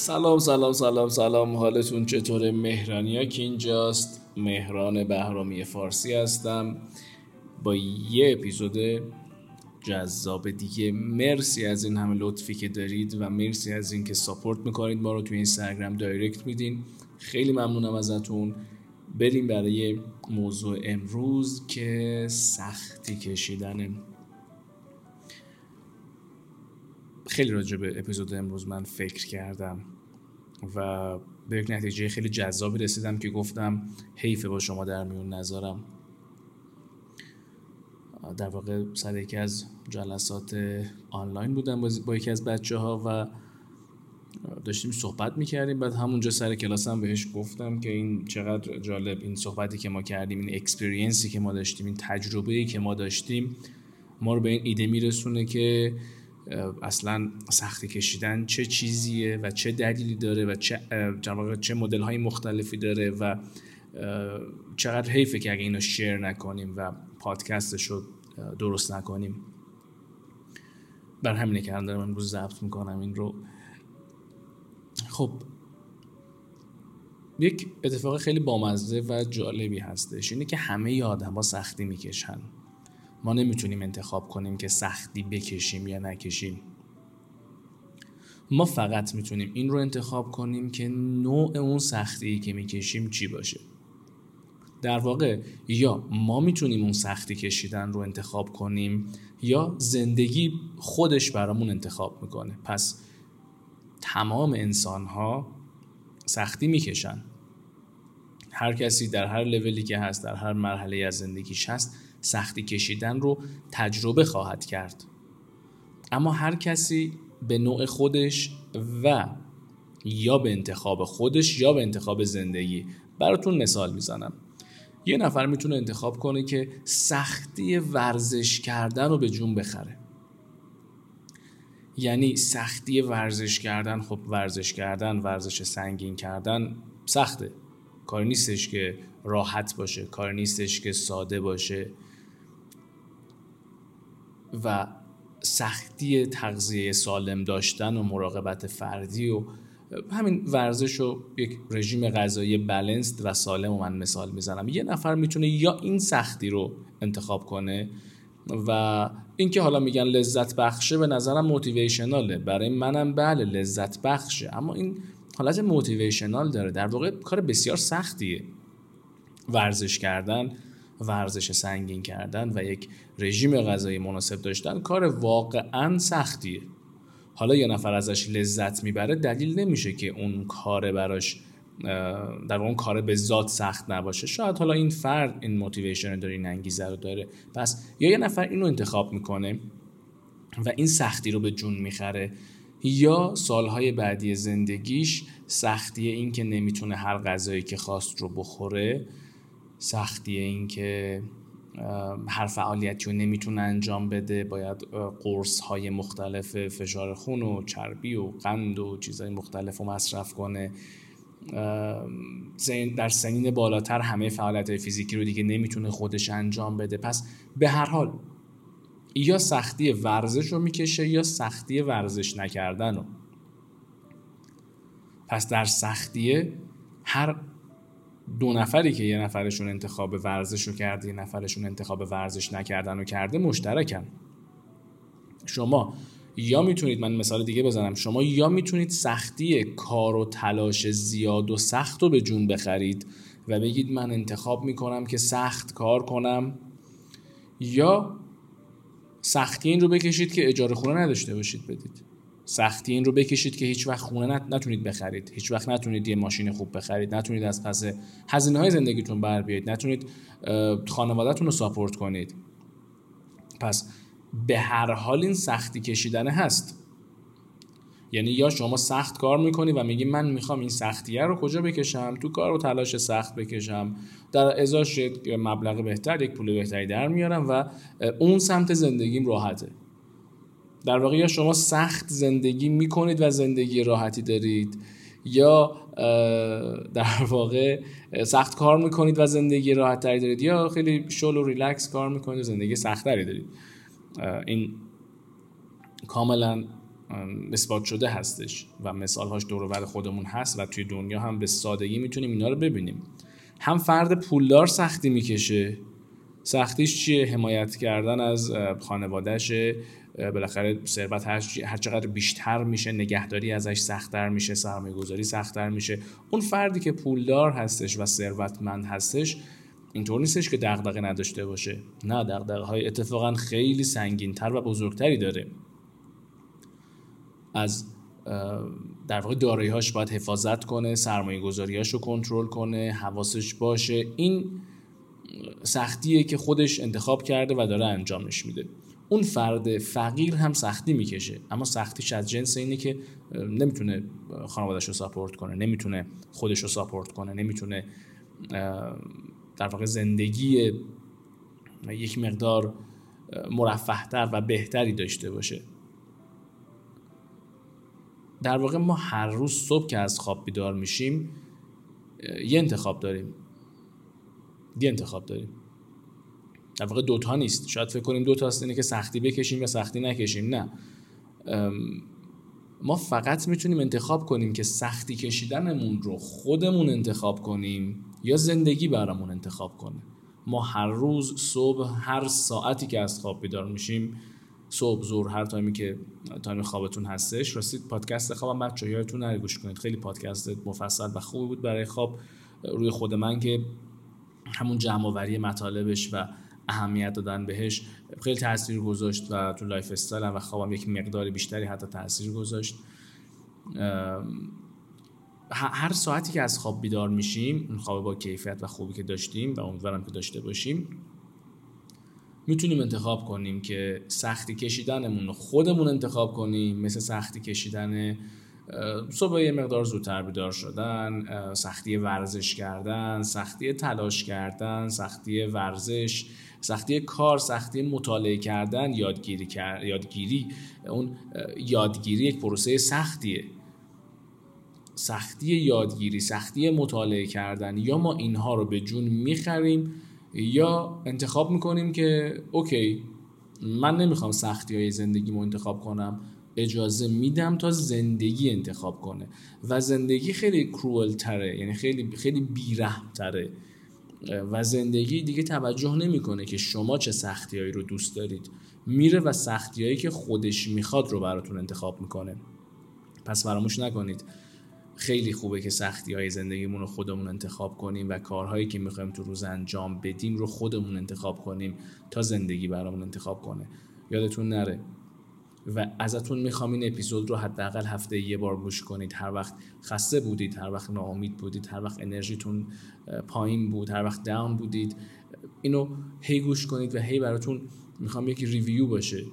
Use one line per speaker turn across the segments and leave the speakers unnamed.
سلام سلام سلام سلام. حالتون چطوره؟ مهرانیا که اینجاست. مهران بهرامی فارسی هستم. با یه اپیزود جذاب دیگه. مرسی از این همه لطفی که دارید و مرسی از این که ساپورت می‌کنید ما رو توی اینستاگرام دایرکت میدین. خیلی ممنونم ازتون. بریم برای موضوع امروز که سختی کشیدنه. خیلی راجع به اپیزود امروز من فکر کردم و به یک نتیجه خیلی جذابی رسیدم که گفتم حیفه با شما در میون نظارم در واقع سر یکی از جلسات آنلاین بودم با یکی از بچه ها و داشتیم صحبت می‌کردیم. بعد همونجا سر کلاسم بهش گفتم که این چقدر جالب این صحبتی که ما کردیم این اکسپریانسی که ما داشتیم این تجربه که ما داشتیم ما رو به این ایده میرسونه که اصلا سختی کشیدن چه چیزیه و چه دلیلی داره و چه چه مدل های مختلفی داره و چقدر حیفه که اگه اینو شیر نکنیم و پادکستش رو درست نکنیم. بر همینه که دارم امروز ضبط می‌کنم این رو. خب. یک اتفاق خیلی بامزه و جالبی هستش. اینه که همه آدم ها سختی می‌کشن. ما نمی‌تونیم انتخاب کنیم که سختی بکشیم یا نکشیم. ما فقط می‌تونیم این رو انتخاب کنیم که نوع اون سختی که می‌کشیم چی باشه. در واقع یا ما می‌تونیم اون سختی کشیدن رو انتخاب کنیم یا زندگی خودش برامون انتخاب می‌کنه. پس تمام انسان ها سختی می‌کشن. هر کسی در هر لولی که هست در هر مرحله از زندگیش هست سختی کشیدن رو تجربه خواهد کرد. اما هر کسی به نوع خودش و یا به انتخاب خودش یا به انتخاب زندگی براتون مثال می‌زنم. یه نفر می‌تونه انتخاب کنه که سختی ورزش کردن رو به جون بخره. یعنی سختی ورزش کردن خب ورزش کردن ورزش سنگین کردن سخته. کار نیستش که راحت باشه کار نیستش که ساده باشه. و سختی تغذیه سالم داشتن و مراقبت فردی و همین ورزش و یک رژیم غذایی بلنسد و سالم و من مثال می‌زنم. یه نفر می‌تونه یا این سختی رو انتخاب کنه و اینکه حالا میگن لذت بخشه به نظرم موتیویشناله برای منم بله لذت بخشه. اما این حالت موتیویشنال داره. در واقع کار بسیار سختیه. ورزش کردن ورزش سنگین کردن و یک رژیم غذایی مناسب داشتن کار واقعا سختیه. حالا یه نفر ازش لذت می‌بره دلیل نمیشه که اون کار براش در اون کار به ذات سخت نباشه. شاید حالا این فرد این موتیویشن داره این انگیزه رو داره. پس یا یه نفر اینو انتخاب می‌کنه و این سختی رو به جون می‌خره یا سالهای بعدی زندگیش سختی این که نمی‌تونه هر غذایی که خواست رو بخوره سختی این که هر فعالیتی رو نمی‌تونه انجام بده. باید قرص های مختلف فشار خون و چربی و قند و چیزهای مختلف رو مصرف کنه. در سنین بالاتر همه فعالیت فیزیکی رو دیگه نمی‌تونه خودش انجام بده. پس به هر حال یا سختی ورزش رو می‌کشه یا سختی ورزش نکردن رو. پس در سختیه هر دو نفری که یه نفرشون انتخاب ورزش رو کرده یه نفرشون انتخاب ورزش نکردن رو کرده مشترکن. شما یا می‌تونید من مثال دیگه بزنم. شما یا می‌تونید سختی کار و تلاش زیاد و سخت رو به جون بخرید و بگید من انتخاب می‌کنم که سخت کار کنم یا سختی این رو بکشید که اجاره خونه نداشته باشید بدید. سختی این رو بکشید که هیچ وقت خونه نتونید بخرید. هیچ وقت نتونید یه ماشین خوب بخرید. نتونید از پس هزینه های زندگیتون بر بیایید. نتونید خانوادهتون رو ساپورت کنید. پس به هر حال این سختی کشیدن هست. یعنی یا شما سخت کار می‌کنی و میگی من می‌خوام این سختیه رو کجا بکشم؟ تو کار و تلاش سخت بکشم. در ازاش مبلغ بهتر یک پول بهتری در میارم و اون سمت زندگیم راحته. در واقع یا شما سخت زندگی می‌کنید و زندگی راحتی دارید یا در واقع سخت کار می‌کنید و زندگی راحت تری دارید یا خیلی شل و ریلکس کار می‌کنید و زندگی سخت تری دارید این کاملا اثبات شده هستش و مثالهاش دور خودمون هست و توی دنیا هم به سادگی می‌تونیم اینا رو ببینیم. هم فرد پولدار سختی می‌کشه. سختیش چیه؟ حمایت کردن از خانوادهشه. بالاخره ثروت هر چقدر بیشتر میشه نگهداری ازش سختتر میشه سرمایه گذاری سختتر میشه. اون فردی که پولدار هستش و ثروتمند هستش اینطور نیستش که دغدغه نداشته باشه. نه دغدغه های اتفاقا خیلی سنگینتر و بزرگتری داره. از در واقع دارایی هاش باید حفاظت کنه سرمایه گذاری رو کنترل کنه حواسش باشه. این سختیه که خودش انتخاب کرده و داره انجامش میده. اون فرد فقیر هم سختی می‌کشه. اما سختیش از جنس اینه که نمی‌تونه خانوادش رو ساپورت کنه نمی‌تونه خودش رو ساپورت کنه نمی‌تونه در واقع زندگی یک مقدار مرفهتر و بهتری داشته باشه. در واقع ما هر روز صبح که از خواب بیدار میشیم یه انتخاب داریم. یه انتخاب داریم. در واقع دوتا نیست. شاید فکر کنیم دوتا هست اینه که سختی بکشیم یا سختی نکشیم. نه. ما فقط می‌تونیم انتخاب کنیم که سختی کشیدنمون رو خودمون انتخاب کنیم یا زندگی برامون انتخاب کنه. ما هر روز صبح هر ساعتی که از خواب بیدار میشیم صبح ظهر هر تایمی که تایم خوابتون هستش راستی پادکست خوابم. بچه یادتون گوش کنید. خیلی پادکست مفصل و خوبی بود برای خواب. روی خود من که همون جمع آوری مطالبش و اهمیت دادن بهش. خیلی تاثیر گذاشت و تو lifestyle و خوابم یک مقدار بیشتری حتی تاثیر گذاشت. هر ساعتی که از خواب بیدار میشیم اون خواب با کیفیت و خوبی که داشتیم و امیدوارم که داشته باشیم می‌تونیم انتخاب کنیم که سختی کشیدنمون رو خودمون انتخاب کنیم مثل سختی کشیدن صبح یه مقدار زودتر بیدار شدن سختی ورزش کردن سختی تلاش کردن سختی ورزش سختی کار سختی مطالعه کردن یادگیری یادگیری اون یادگیری یک پروسه سختیه. سختی یادگیری سختی مطالعه کردن یا ما اینها رو به جون می‌خریم یا انتخاب می‌کنیم که اوکی من نمی‌خوام سختی های زندگی انتخاب کنم. اجازه میدم تا زندگی انتخاب کنه. و زندگی خیلی کرول تره یعنی خیلی خیلی بیره تره. و زندگی دیگه توجه نمی‌کنه که شما چه سختیهایی رو دوست دارید. میره و سختیهایی که خودش می‌خواد رو براتون انتخاب می‌کنه. پس فراموش نکنید. خیلی خوبه که سختی های زندگیمون رو خودمون انتخاب کنیم و کارهایی که می‌خوایم تو روز انجام بدیم رو خودمون انتخاب کنیم تا زندگی برامون انتخاب کنه. یادتون نره. و ازتون می‌خوام این اپیزود رو حداقل هفته یه بار گوش کنید. هر وقت خسته بودید هر وقت ناامید بودید هر وقت انرژیتون پایین بود هر وقت داون بودید اینو هی گوش کنید و هی براتون می‌خوام یکی ریویو باشه.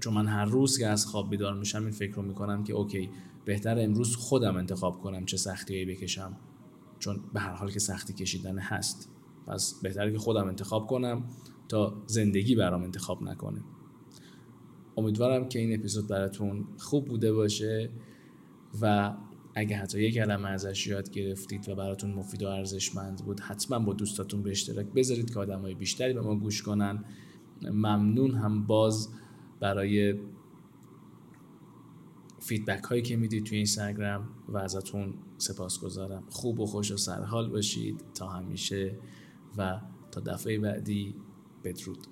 چون من هر روز که از خواب بیدار میشم این فکر رو می‌کنم که اوکی بهتر امروز خودم انتخاب کنم چه سختیایی بکشم. چون به هر حال که سختی کشیدن هست. پس بهتره که خودم انتخاب کنم تا زندگی برام انتخاب نکنه. امیدوارم که این اپیزود براتون خوب بوده باشه و اگه حتی یک کلمه ازش یاد گرفتید و براتون مفید و ارزشمند بود حتما با دوستاتون به اشتراک بذارید که آدمای بیشتری به ما گوش کنن. ممنون هم باز برای فیدبک هایی که می‌دید توی اینستاگرام و ازتون سپاس گذارم خوب و خوش و سرحال باشید. تا همیشه و تا دفعه بعدی. بدرود.